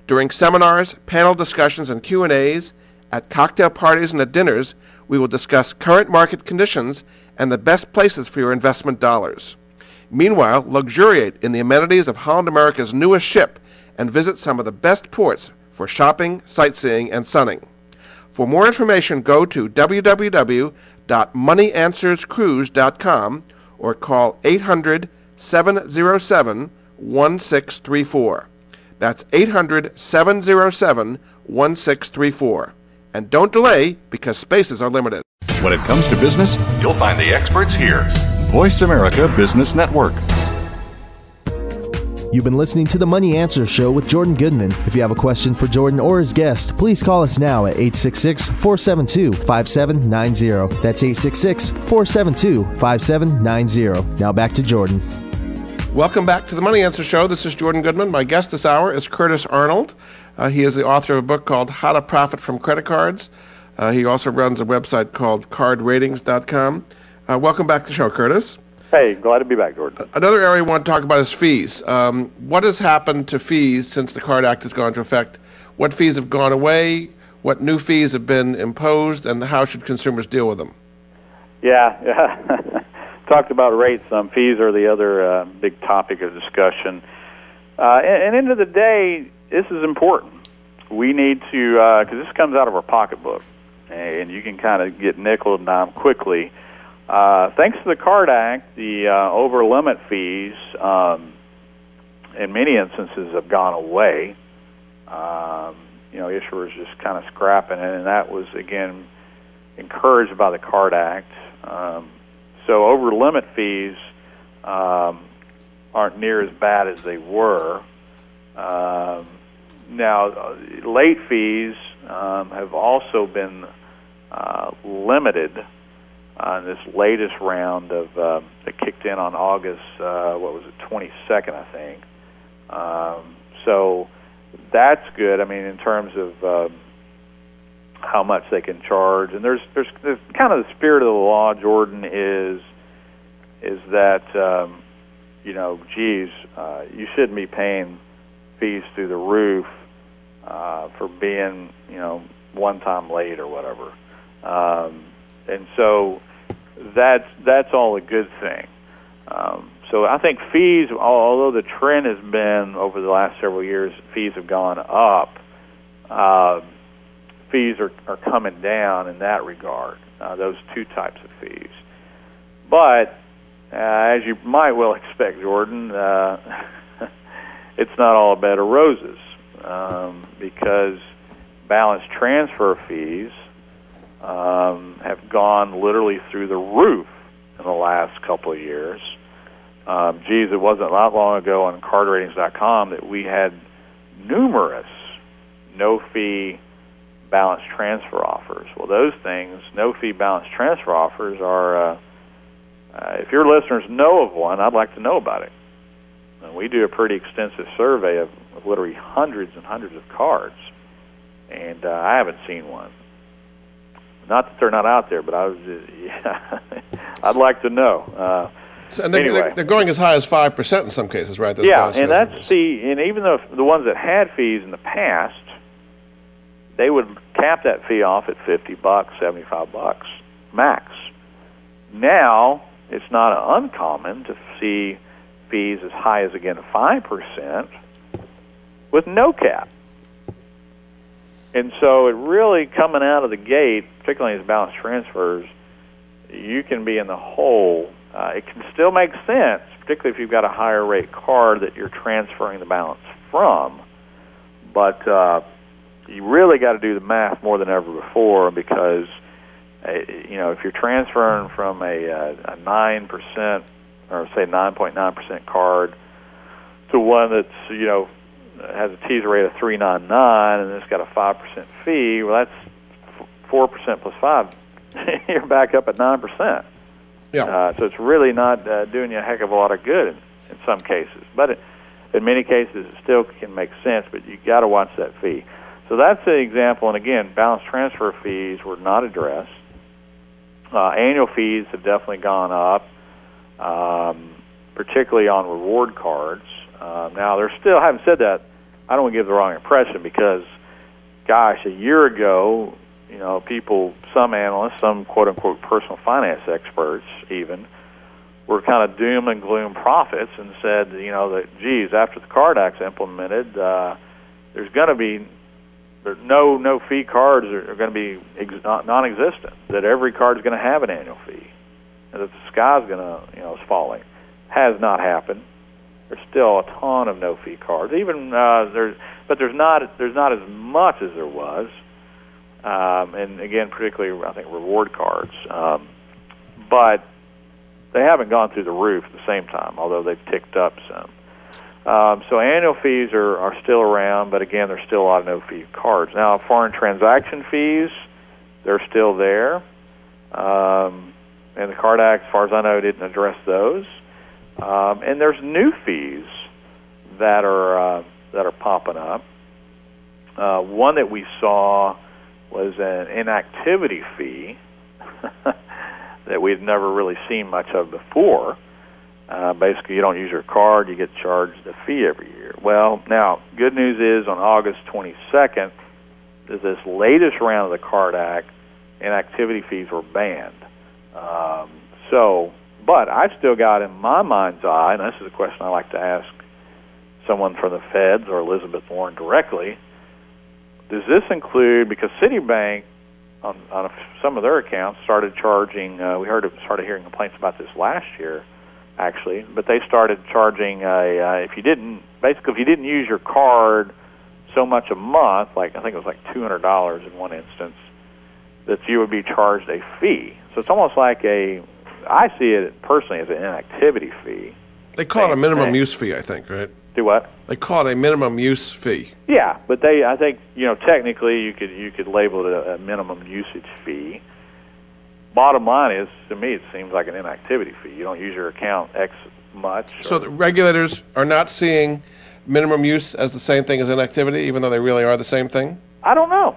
During seminars, panel discussions, and Q&As, at cocktail parties and at dinners, we will discuss current market conditions and the best places for your investment dollars. Meanwhile, luxuriate in the amenities of Holland America's newest ship and visit some of the best ports for shopping, sightseeing, and sunning. For more information, go to www.moneyanswerscruise.com or call 800 707 1634. That's 800 707 1634. And don't delay because spaces are limited. When it comes to business, you'll find the experts here. Voice America Business Network. You've been listening to the Money Answer Show with Jordan Goodman. If you have a question for Jordan or his guest, please call us now at 866 472 5790. That's 866 472 5790. Now back to Jordan. Welcome back to the Money Answer Show. This is Jordan Goodman. My guest this hour is Curtis Arnold. Uh, he is the author of a book called How to Profit from Credit Cards. Uh, he also runs a website called cardratings.com. Uh, welcome back to the show, Curtis. Hey, glad to be back, Jordan. Another area we want to talk about is fees. Um, what has happened to fees since the Card Act has gone into effect? What fees have gone away? What new fees have been imposed? And how should consumers deal with them? Yeah, yeah. Talked about rates. Um, fees are the other uh, big topic of discussion. Uh, and, and end of the day, this is important. We need to, because uh, this comes out of our pocketbook, and you can kind of get nickel and dime quickly. Uh, thanks to the Card Act, the uh, over limit fees, um, in many instances, have gone away. Um, you know, issuers just kind of scrapping it, and that was again encouraged by the Card Act. Um, so over limit fees um, aren't near as bad as they were. Um, now, uh, late fees um, have also been uh, limited on this latest round of uh, that kicked in on August uh, what was it 22nd I think. Um, so that's good. I mean, in terms of um, how much they can charge, and there's, there's there's kind of the spirit of the law. Jordan is is that um, you know, geez, uh, you shouldn't be paying fees through the roof uh, for being you know one time late or whatever. Um, and so that's that's all a good thing. Um, so I think fees, although the trend has been over the last several years, fees have gone up. Uh, fees are, are coming down in that regard. Uh, those two types of fees, but uh, as you might well expect, Jordan, uh, it's not all a bed of roses um, because balance transfer fees um, have gone literally through the roof in the last couple of years. Um, geez, it wasn't that long ago on cardratings.com that we had numerous no fee balance transfer offers. Well, those things, no fee balance transfer offers, are, uh, uh, if your listeners know of one, I'd like to know about it. And we do a pretty extensive survey of, literally hundreds and hundreds of cards, and uh, I haven't seen one. Not that they're not out there, but I was just, yeah, I'd like to know. Uh, So, and they're, Anyway. they're, they're going as high as five percent in some cases, right? Those yeah, and that's the and even though the ones that had fees in the past, they would cap that fee off at fifty bucks, seventy five bucks max. Now it's not uncommon to see fees as high as again five percent with no cap. And so it really coming out of the gate, particularly as balance transfers, you can be in the hole. Uh, it can still make sense, particularly if you've got a higher rate card that you're transferring the balance from. But uh, you really got to do the math more than ever before because, uh, you know, if you're transferring from a uh, nine percent or say nine point nine percent card to one that's you know has a teaser rate of three nine nine and it's got a five percent fee, well that's four percent plus five. You're back up at nine percent. Yeah. Uh, so it's really not uh, doing you a heck of a lot of good in, in some cases. But it, in many cases, it still can make sense. But you got to watch that fee. So that's an example. And again, balance transfer fees were not addressed. Uh, annual fees have definitely gone up, um, particularly on reward cards. Uh, now, they're still. Having said that, I don't give the wrong impression because, gosh, a year ago, you know, people, some analysts, some quote unquote personal finance experts, even, were kind of doom and gloom prophets and said, you know, that geez, after the card act's implemented, uh, there's going to be no no fee cards are, going to be ex- non- non-existent. That every card's going to have an annual fee, and that the sky's going to you know is falling. Has not happened. There's still a ton of no fee cards. Even uh, there's, but there's not there's not as much as there was. Um, and again, particularly I think reward cards. Um, but they haven't gone through the roof at the same time, although they've ticked up some. Um, so annual fees are, are still around, but again, there's still a lot of no fee cards. Now, foreign transaction fees, they're still there. Um, and the Card Act, as far as I know, didn't address those. Um, and there's new fees that are uh, that are popping up. Uh, one that we saw was an inactivity fee that we've never really seen much of before. Uh, basically, you don't use your card, you get charged a fee every year. Well, now, good news is on August 22nd, is this latest round of the Card Act, inactivity fees were banned. Um, so, but I've still got in my mind's eye, and this is a question I like to ask someone from the Feds or Elizabeth Warren directly. Does this include because Citibank on, on some of their accounts started charging? Uh, we heard started hearing complaints about this last year, actually, but they started charging a uh, if you didn't basically if you didn't use your card so much a month, like I think it was like two hundred dollars in one instance, that you would be charged a fee. So it's almost like a I see it personally as an inactivity fee. They call it a minimum thing. use fee, I think, right? Do what? They call it a minimum use fee. Yeah, but they, I think, you know, technically you could you could label it a, a minimum usage fee. Bottom line is, to me, it seems like an inactivity fee. You don't use your account X much. So or- the regulators are not seeing minimum use as the same thing as inactivity, even though they really are the same thing. I don't know.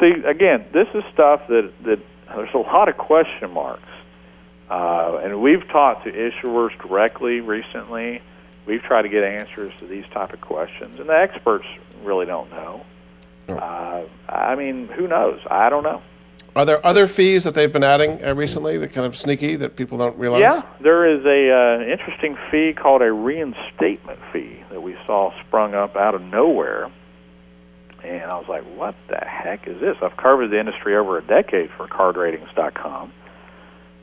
See, again, this is stuff that that there's a lot of question marks, uh, and we've talked to issuers directly recently. We've tried to get answers to these type of questions, and the experts really don't know. Uh, I mean, who knows? I don't know. Are there other fees that they've been adding uh, recently that kind of sneaky that people don't realize? Yeah, there is a uh, interesting fee called a reinstatement fee that we saw sprung up out of nowhere, and I was like, "What the heck is this?" I've covered the industry over a decade for CardRatings.com.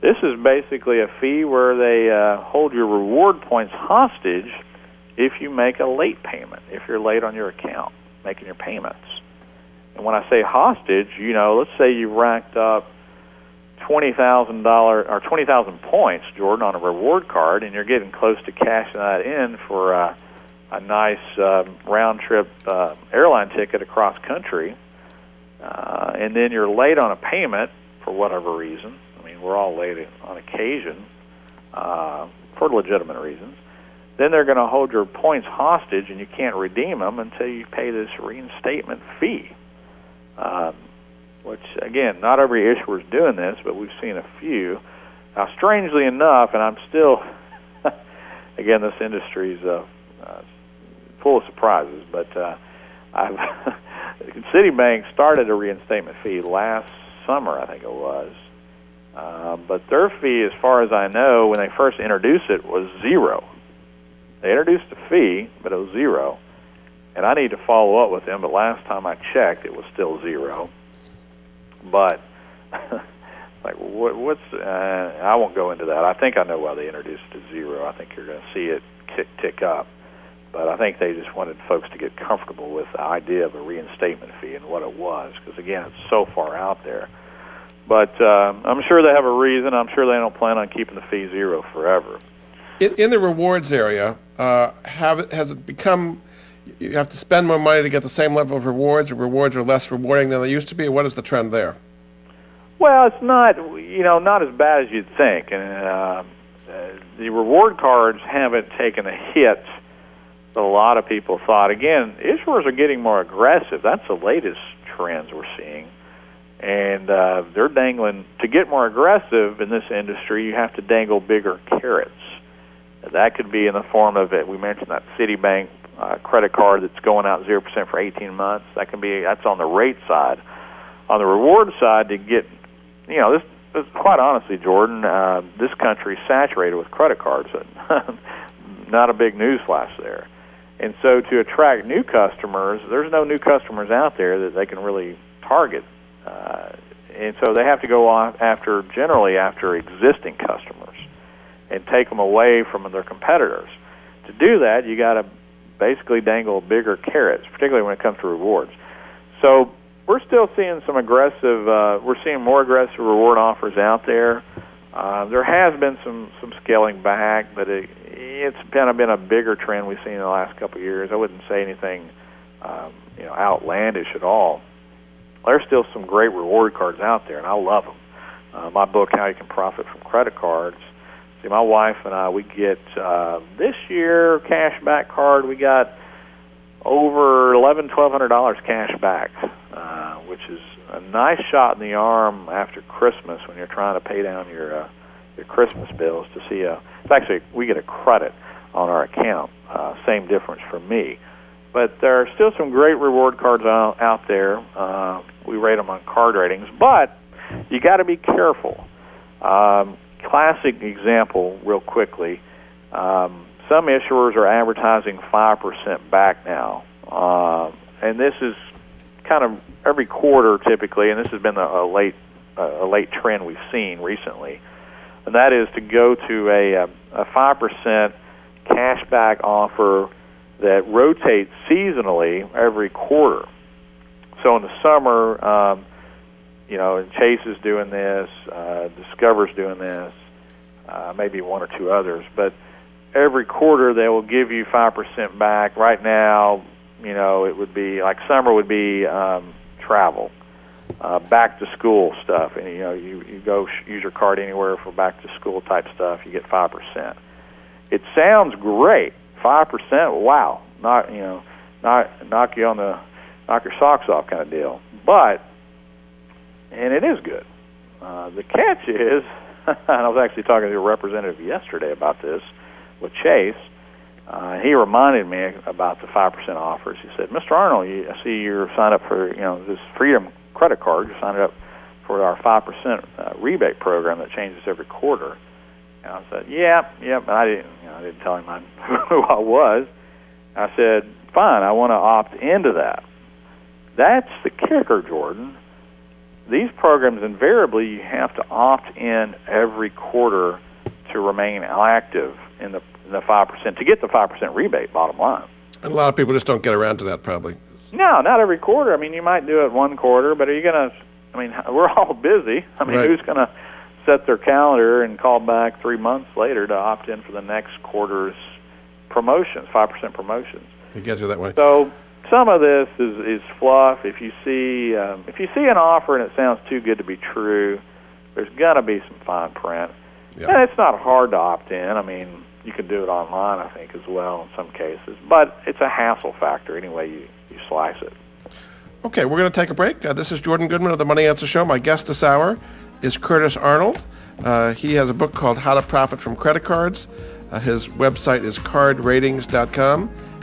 This is basically a fee where they uh, hold your reward points hostage if you make a late payment, if you're late on your account making your payments. And when I say hostage, you know, let's say you racked up twenty thousand dollar or twenty thousand points, Jordan, on a reward card, and you're getting close to cashing that in for uh, a nice um, round trip uh, airline ticket across country, uh, and then you're late on a payment for whatever reason. Mean, we're all late on occasion uh, for legitimate reasons. Then they're going to hold your points hostage, and you can't redeem them until you pay this reinstatement fee. Um, which again, not every issuer is doing this, but we've seen a few. now, strangely enough, and I'm still, again, this industry is uh, uh, full of surprises, but uh, I've Citibank started a reinstatement fee last summer, I think it was. Uh, but their fee, as far as I know, when they first introduced it, was zero. They introduced a fee, but it was zero. And I need to follow up with them, but last time I checked, it was still zero. But like, what, what's? Uh, I won't go into that. I think I know why they introduced it to zero. I think you're going to see it tick tick up. But I think they just wanted folks to get comfortable with the idea of a reinstatement fee and what it was, because again, it's so far out there. But uh, I'm sure they have a reason. I'm sure they don't plan on keeping the fee zero forever. In, in the rewards area, uh, have has it become you have to spend more money to get the same level of rewards, or rewards are less rewarding than they used to be? What is the trend there? Well, it's not you know not as bad as you'd think, and uh, the reward cards haven't taken a hit that a lot of people thought. Again, issuers are getting more aggressive. That's the latest trends we're seeing and uh, they're dangling to get more aggressive in this industry. You have to dangle bigger carrots. That could be in the form of it. We mentioned that Citibank uh, credit card that's going out zero percent for 18 months. That can be that's on the rate side. On the reward side, to get you know this. this quite honestly, Jordan, uh, this country is saturated with credit cards. Not a big news flash there. And so to attract new customers, there's no new customers out there that they can really target uh, and so they have to go after generally after existing customers and take them away from their competitors. To do that, you got to basically dangle bigger carrots, particularly when it comes to rewards. So we're still seeing some aggressive. Uh, we're seeing more aggressive reward offers out there. Uh, there has been some some scaling back, but it, it's kind of been a bigger trend we've seen in the last couple of years. I wouldn't say anything, um, you know, outlandish at all there's still some great reward cards out there, and I love them. Uh, my book, How You Can Profit from Credit Cards. See, my wife and I, we get uh, this year cash back card. We got over eleven, twelve hundred dollars cash back, uh, which is a nice shot in the arm after Christmas when you're trying to pay down your uh, your Christmas bills to see a. It's actually we get a credit on our account. Uh, same difference for me. But there are still some great reward cards out, out there. Uh, we rate them on card ratings, but you got to be careful. Um, classic example, real quickly. Um, some issuers are advertising five percent back now, uh, and this is kind of every quarter typically, and this has been a, a late a late trend we've seen recently, and that is to go to a a five percent cashback offer that rotates seasonally every quarter. So in the summer, um, you know, and Chase is doing this, uh, Discover's doing this, uh, maybe one or two others, but every quarter they will give you five percent back. Right now, you know, it would be like summer would be um, travel, uh, back to school stuff, and you know, you you go sh- use your card anywhere for back to school type stuff, you get five percent. It sounds great five percent, wow, not you know, not knock you on the knock your socks off kind of deal. But and it is good. Uh, the catch is, and I was actually talking to a representative yesterday about this with Chase. Uh, he reminded me about the five percent offers. He said, "Mr. Arnold, you, I see you're signed up for you know this Freedom credit card. You signed up for our five percent uh, rebate program that changes every quarter." And I said, "Yeah, yeah." But I didn't, you know, I didn't tell him I, who I was. I said, "Fine, I want to opt into that." That's the kicker, Jordan. These programs invariably you have to opt in every quarter to remain active in the in the five percent to get the five percent rebate. Bottom line. And a lot of people just don't get around to that, probably. No, not every quarter. I mean, you might do it one quarter, but are you going to? I mean, we're all busy. I mean, Right. who's going to set their calendar and call back three months later to opt in for the next quarter's promotions, five percent promotions? It gets you that way. So some of this is is fluff. If you see um, if you see an offer and it sounds too good to be true, there's got to be some fine print. Yeah. And it's not hard to opt in. I mean, you can do it online, I think, as well in some cases. But it's a hassle factor anyway you you slice it. Okay, we're going to take a break. Uh, this is Jordan Goodman of the Money Answer Show. My guest this hour is Curtis Arnold. Uh, he has a book called How to Profit from Credit Cards. Uh, his website is cardratings.com.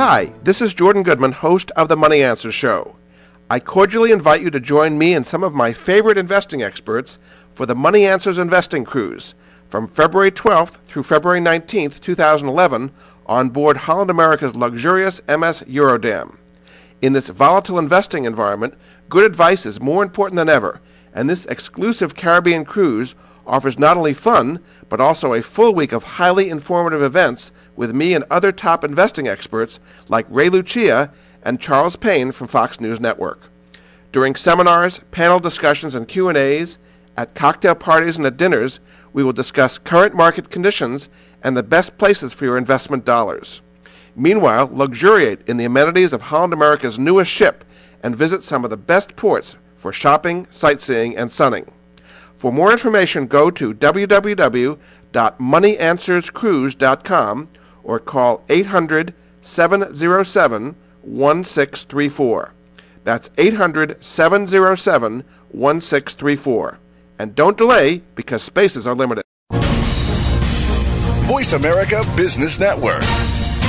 Hi, this is Jordan Goodman, host of the Money Answer Show. I cordially invite you to join me and some of my favorite investing experts for the Money Answers Investing Cruise from February 12th through February 19th, 2011, on board Holland America's luxurious MS Eurodam. In this volatile investing environment, good advice is more important than ever, and this exclusive Caribbean cruise offers not only fun, but also a full week of highly informative events with me and other top investing experts like Ray Lucia and Charles Payne from Fox News Network. During seminars, panel discussions, and Q&As, at cocktail parties and at dinners, we will discuss current market conditions and the best places for your investment dollars. Meanwhile, luxuriate in the amenities of Holland America's newest ship and visit some of the best ports for shopping, sightseeing, and sunning. For more information, go to www.moneyanswerscruise.com or call 800 707 1634. That's 800 707 1634. And don't delay because spaces are limited. Voice America Business Network,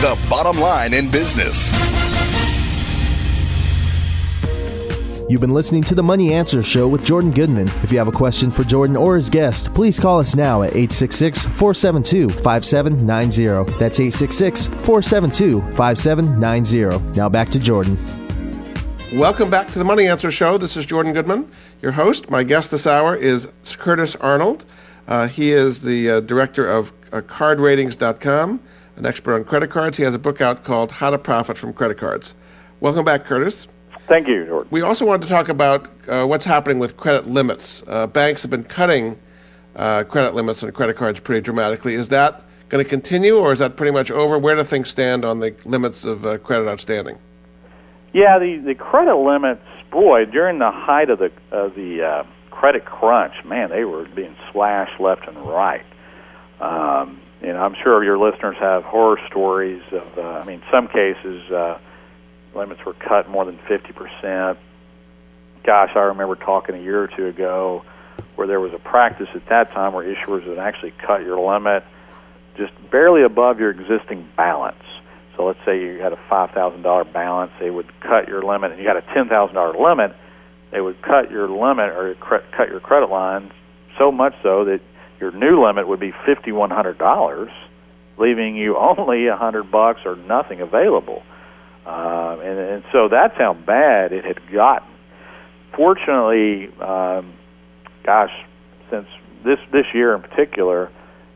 the bottom line in business. You've been listening to the Money Answer Show with Jordan Goodman. If you have a question for Jordan or his guest, please call us now at 866 472 5790. That's 866 472 5790. Now back to Jordan. Welcome back to the Money Answer Show. This is Jordan Goodman, your host. My guest this hour is Curtis Arnold. Uh, he is the uh, director of uh, cardratings.com, an expert on credit cards. He has a book out called How to Profit from Credit Cards. Welcome back, Curtis. Thank you, Jordan. We also wanted to talk about uh, what's happening with credit limits. Uh, banks have been cutting uh, credit limits on credit cards pretty dramatically. Is that going to continue, or is that pretty much over? Where do things stand on the limits of uh, credit outstanding? Yeah, the the credit limits, boy, during the height of the of the uh, credit crunch, man, they were being slashed left and right. Um, and I'm sure your listeners have horror stories of. Uh, I mean, some cases. Limits were cut more than 50%. Gosh, I remember talking a year or two ago where there was a practice at that time where issuers would actually cut your limit just barely above your existing balance. So let's say you had a $5,000 balance, they would cut your limit, and you got a $10,000 limit, they would cut your limit or cut your credit lines so much so that your new limit would be $5,100, leaving you only a hundred bucks or nothing available. Uh, and, and so that's how bad it had gotten. Fortunately, um, gosh, since this this year in particular,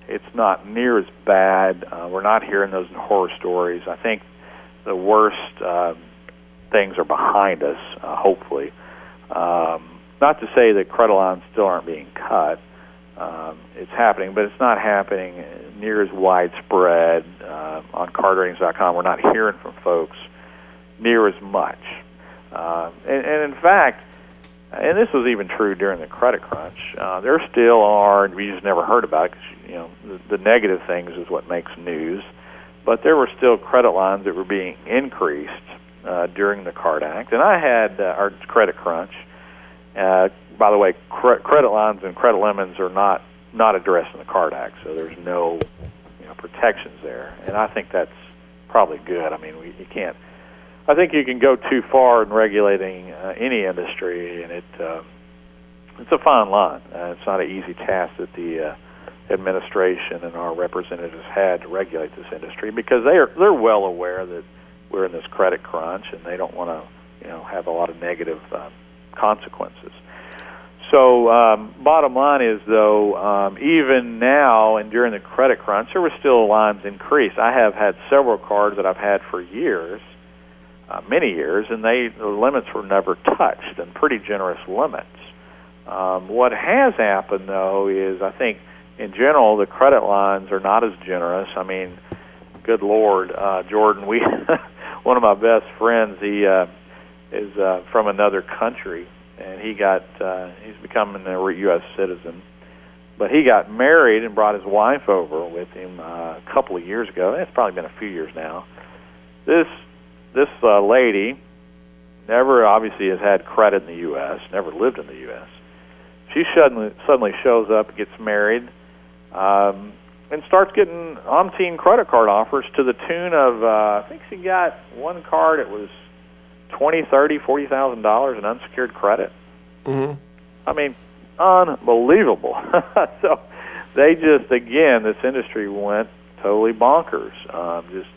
it's not near as bad. Uh, we're not hearing those horror stories. I think the worst uh, things are behind us, uh, hopefully. Um, not to say that credit lines still aren't being cut. Um, it's happening, but it's not happening near as widespread. Uh, on cardratings.com, we're not hearing from folks near as much. Uh, and, and in fact, and this was even true during the credit crunch. Uh, there still are, we just never heard about it because you know the, the negative things is what makes news. But there were still credit lines that were being increased uh, during the Card Act, and I had uh, our credit crunch. Uh, by the way, cre- credit lines and credit limits are not not addressed in the Card Act, so there's no you know protections there, and I think that's probably good. I mean, we, you can't I think you can go too far in regulating uh, any industry, and it uh, it's a fine line. Uh, it's not an easy task that the uh, administration and our representatives had to regulate this industry because they are they're well aware that we're in this credit crunch, and they don't want to you know have a lot of negative uh, consequences. So, um, bottom line is though, um, even now and during the credit crunch, there were still lines increased. I have had several cards that I've had for years uh, many years, and they the limits were never touched, and pretty generous limits. Um, what has happened though is I think in general the credit lines are not as generous. I mean, good lord, uh, Jordan, we one of my best friends, he uh, is uh, from another country, and he got uh, he's becoming a U.S. citizen. But he got married and brought his wife over with him uh, a couple of years ago. It's probably been a few years now. This this uh, lady never obviously has had credit in the U.S. Never lived in the U.S. She suddenly suddenly shows up, gets married, um, and starts getting umpteen credit card offers to the tune of uh, I think she got one card. It was twenty, thirty, forty thousand dollars in unsecured credit. Mm-hmm. I mean, unbelievable. so they just again, this industry went totally bonkers. Um, just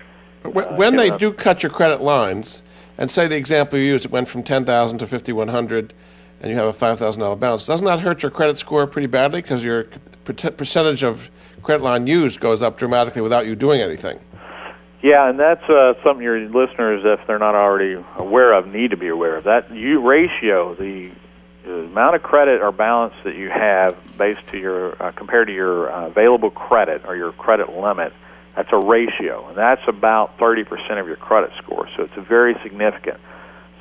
when, uh, they do cut your credit lines, and say the example you used, it went from ten thousand to fifty one hundred, and you have a five thousand dollar balance. Doesn't that hurt your credit score pretty badly because your percentage of credit line used goes up dramatically without you doing anything? Yeah, and that's uh, something your listeners, if they're not already aware of, need to be aware of. That you ratio, the, the amount of credit or balance that you have based to your uh, compared to your uh, available credit or your credit limit, that's a ratio, and that's about 30% of your credit score. So it's very significant.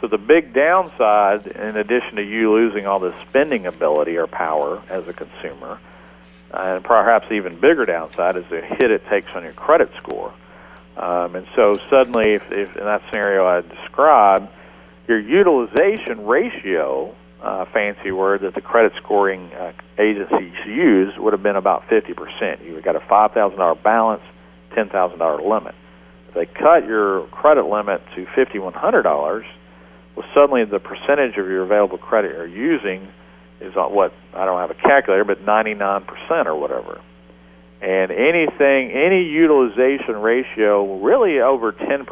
So the big downside, in addition to you losing all this spending ability or power as a consumer, and perhaps even bigger downside, is the hit it takes on your credit score. Um, and so suddenly, if, if in that scenario I described, your utilization ratio, uh, fancy word that the credit scoring uh, agencies use, would have been about 50%. You've got a $5,000 balance, $10,000 limit. If they cut your credit limit to $5,100, well, suddenly the percentage of your available credit you're using is on what I don't have a calculator, but 99% or whatever and anything, any utilization ratio, really over 10%,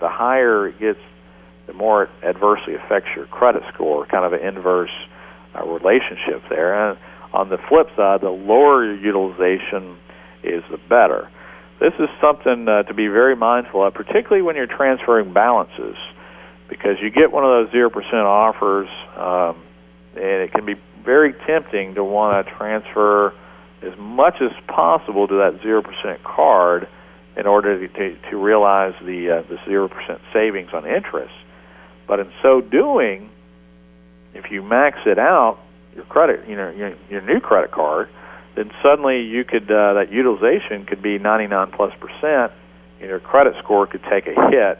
the higher it gets, the more it adversely affects your credit score, kind of an inverse uh, relationship there. And on the flip side, the lower your utilization is, the better. This is something uh, to be very mindful of, particularly when you're transferring balances, because you get one of those 0% offers, um, and it can be very tempting to want to transfer as much as possible to that zero percent card in order to, to, to realize the uh, the zero percent savings on interest. But in so doing, if you max it out, your credit, you know, your, your new credit card, then suddenly you could uh, that utilization could be 99 plus percent, and your credit score could take a hit,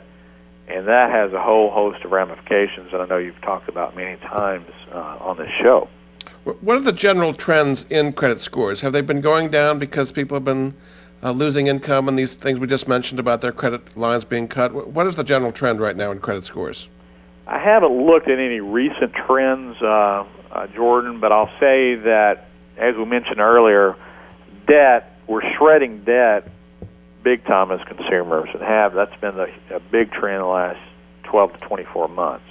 and that has a whole host of ramifications that I know you've talked about many times uh, on this show. What are the general trends in credit scores? Have they been going down because people have been uh, losing income and these things we just mentioned about their credit lines being cut? What is the general trend right now in credit scores? I haven't looked at any recent trends, uh, uh, Jordan, but I'll say that, as we mentioned earlier, debt, we're shredding debt big time as consumers and have. That's been the, a big trend in the last 12 to 24 months.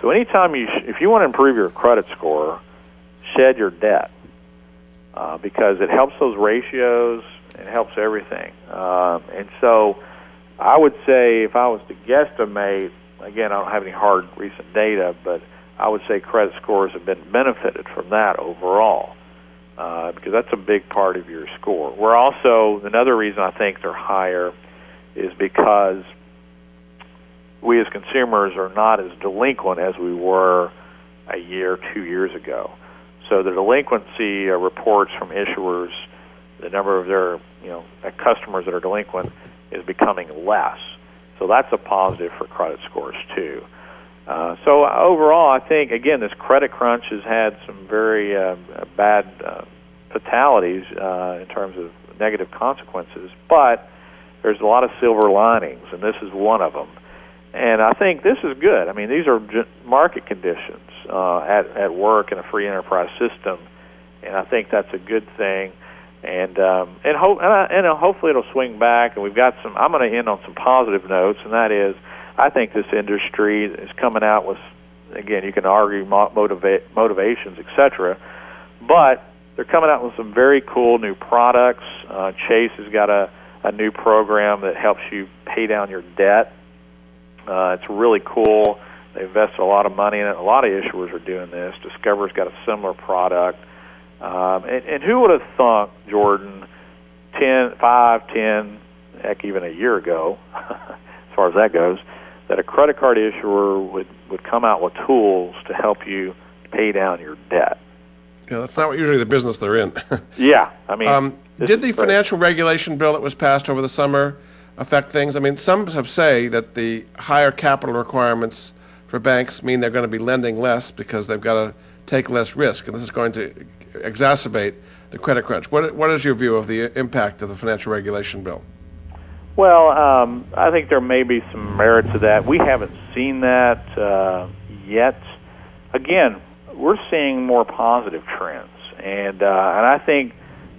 So anytime you, sh- if you want to improve your credit score, shed your debt uh, because it helps those ratios. It helps everything. Um, and so I would say if I was to guesstimate, again, I don't have any hard recent data, but I would say credit scores have been benefited from that overall. Uh, because that's a big part of your score. We're also another reason I think they're higher is because we as consumers are not as delinquent as we were a year, two years ago. So the delinquency uh, reports from issuers, the number of their you know customers that are delinquent is becoming less. So that's a positive for credit scores too. Uh, so overall, I think again this credit crunch has had some very uh, bad uh, fatalities uh, in terms of negative consequences, but there's a lot of silver linings, and this is one of them. And I think this is good. I mean, these are market conditions uh, at at work in a free enterprise system, and I think that's a good thing. And um, and hope and, I, and hopefully it'll swing back. And we've got some. I'm going to end on some positive notes, and that is, I think this industry is coming out with. Again, you can argue motiva- motivations, etc. But they're coming out with some very cool new products. Uh, Chase has got a, a new program that helps you pay down your debt Uh, it's really cool. They invested a lot of money in it. A lot of issuers are doing this. Discover's got a similar product. Um, and, and who would have thought, Jordan, ten, five, ten, heck, even a year ago, as far as that goes, that a credit card issuer would would come out with tools to help you pay down your debt. Yeah, that's not usually the business they're in. yeah, I mean, um, did the financial regulation bill that was passed over the summer affect things? I mean, some have say that the higher capital requirements for banks mean they're going to be lending less because they've got to take less risk, and this is going to exacerbate the credit crunch. What, what is your view of the impact of the financial regulation bill? Well, um, I think there may be some merit to that. We haven't seen that uh, yet. Again, we're seeing more positive trends, and uh, and I think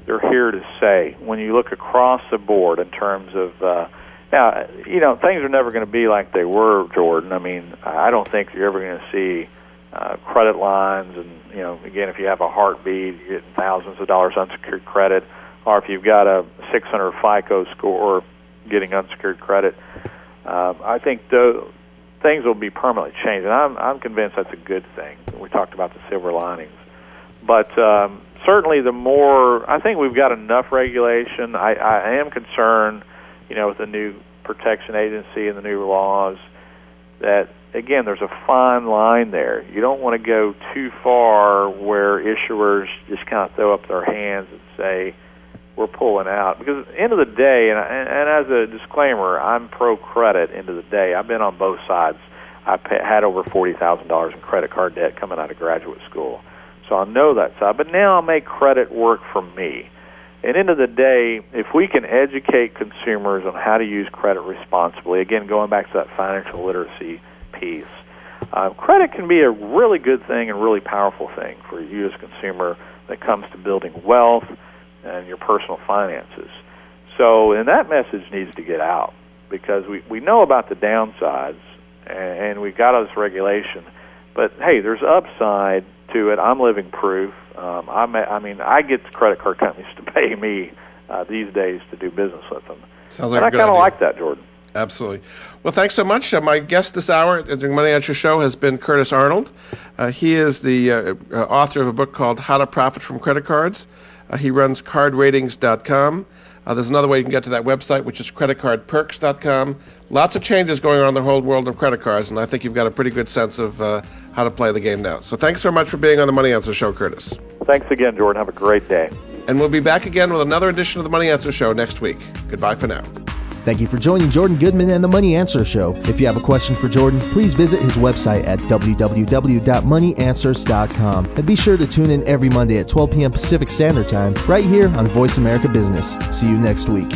they're here to stay. When you look across the board in terms of uh, now, you know, things are never going to be like they were, Jordan. I mean, I don't think you're ever going to see uh, credit lines, and you know, again, if you have a heartbeat, you're getting thousands of dollars unsecured credit, or if you've got a 600 FICO score, getting unsecured credit. Um, I think the things will be permanently changed, and I'm I'm convinced that's a good thing. We talked about the silver linings, but um, certainly the more I think we've got enough regulation. I, I am concerned, you know, with the new protection agency and the new laws that again, there's a fine line there. You don't want to go too far where issuers just kind of throw up their hands and say, we're pulling out. Because at the end of the day, and, and as a disclaimer, I'm pro credit end of the day. I've been on both sides. I had over $40,000 in credit card debt coming out of graduate school. So I know that side. But now I make credit work for me. The end of the day, if we can educate consumers on how to use credit responsibly, again, going back to that financial literacy piece. Uh, credit can be a really good thing and really powerful thing for you as a consumer it comes to building wealth and your personal finances. So, and that message needs to get out because we, we know about the downsides and, and we've got all this regulation. But hey, there's upside to it. I'm living proof. Um, I'm, I mean, I get credit card companies to pay me uh, these days to do business with them. Sounds like and I kind of like that, Jordan. Absolutely. Well, thanks so much. Uh, my guest this hour at the Money Answer Show has been Curtis Arnold. Uh, he is the uh, uh, author of a book called How to Profit from Credit Cards. Uh, he runs cardratings.com. Uh, there's another way you can get to that website, which is creditcardperks.com. Lots of changes going on in the whole world of credit cards, and I think you've got a pretty good sense of how to play the game now. So thanks so much for being on the Money Answer Show, Curtis. Thanks again, Jordan. Have a great day. And we'll be back again with another edition of the Money Answer Show next week. Goodbye for now. Thank you for joining Jordan Goodman and the Money Answer Show. If you have a question for Jordan, please visit his website at www.moneyanswers.com. And be sure to tune in every Monday at 12 p.m. Pacific Standard Time, right here on Voice America Business. See you next week.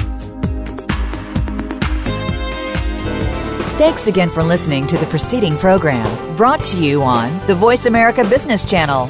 Thanks again for listening to the preceding program brought to you on the Voice America Business Channel.